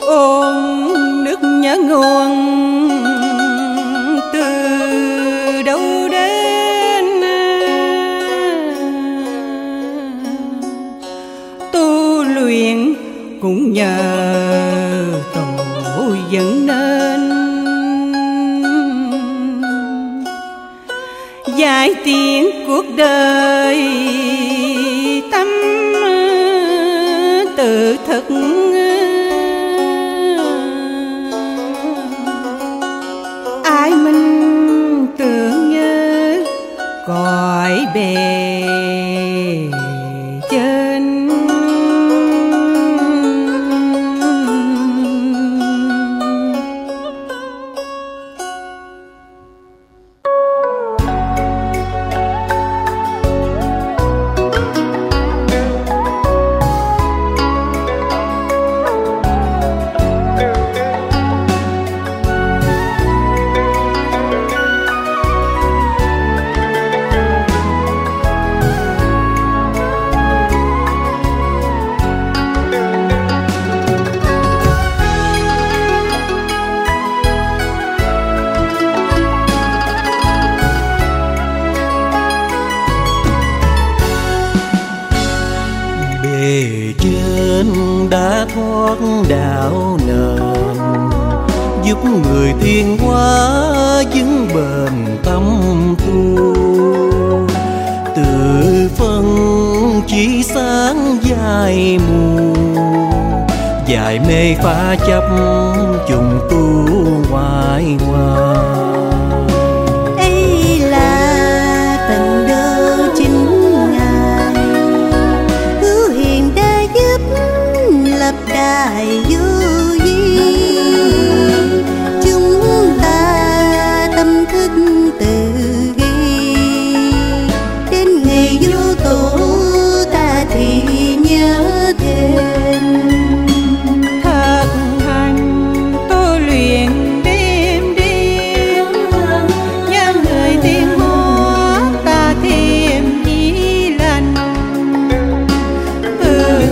ôm nước nhớ nguồn từ đâu đến? Tu luyện cũng nhờ tổ dẫn giải tiếng cuộc đời. Tâm ờ, tự thực ờ. ai mình tưởng nhớ cõi bề trên đã thoát đạo nền giúp người tiên hóa vững bền tâm tu. Tự phân chỉ sáng dài mù, dài mê phá chấp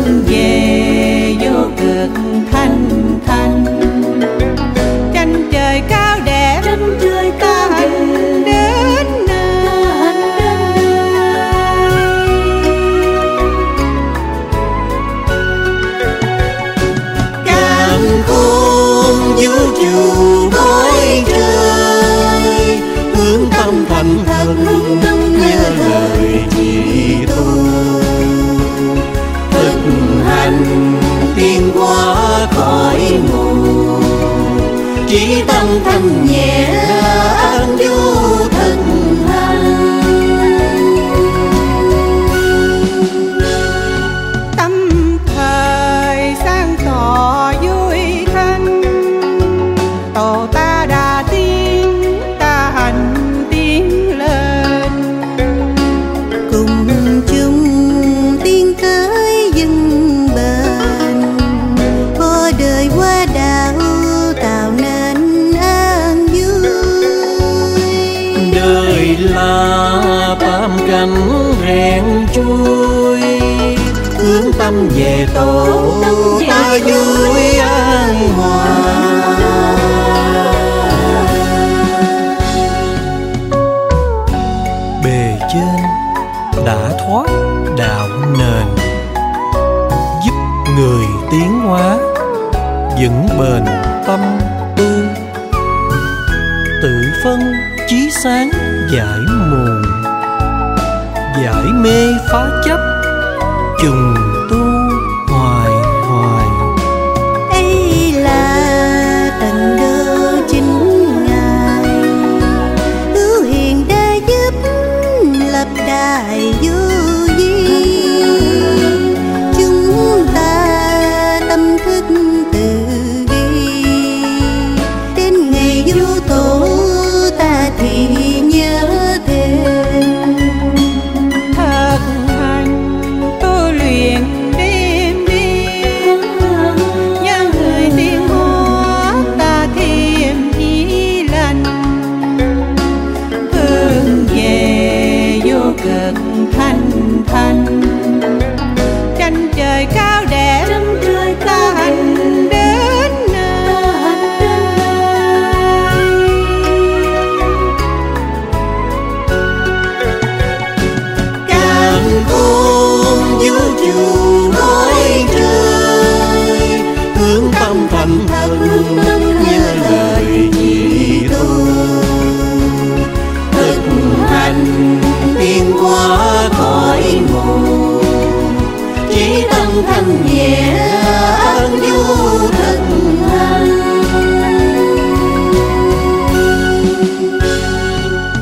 hướng thân thanh nhẹ an vô thân tâm thời sang tỏ vui thanh tổ ta tâm về tổ, ta vui an hòa. Bề trên đã thoát đạo nền, giúp người tiến hóa vững bền tâm tư. Tự phân chí sáng giải mù, giải mê phá chấp trùng thân nhẹ ân du thực hành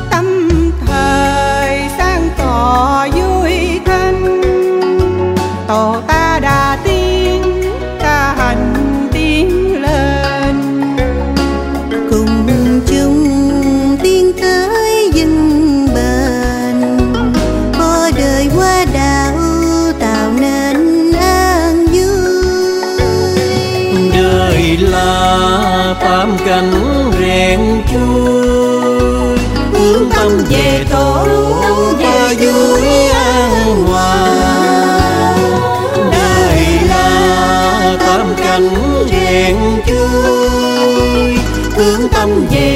tâm thời sáng tỏ vui thân tổ vui hướng tâm về tổ và vui an hòa đời là tam cảnh rèn chui hướng tâm về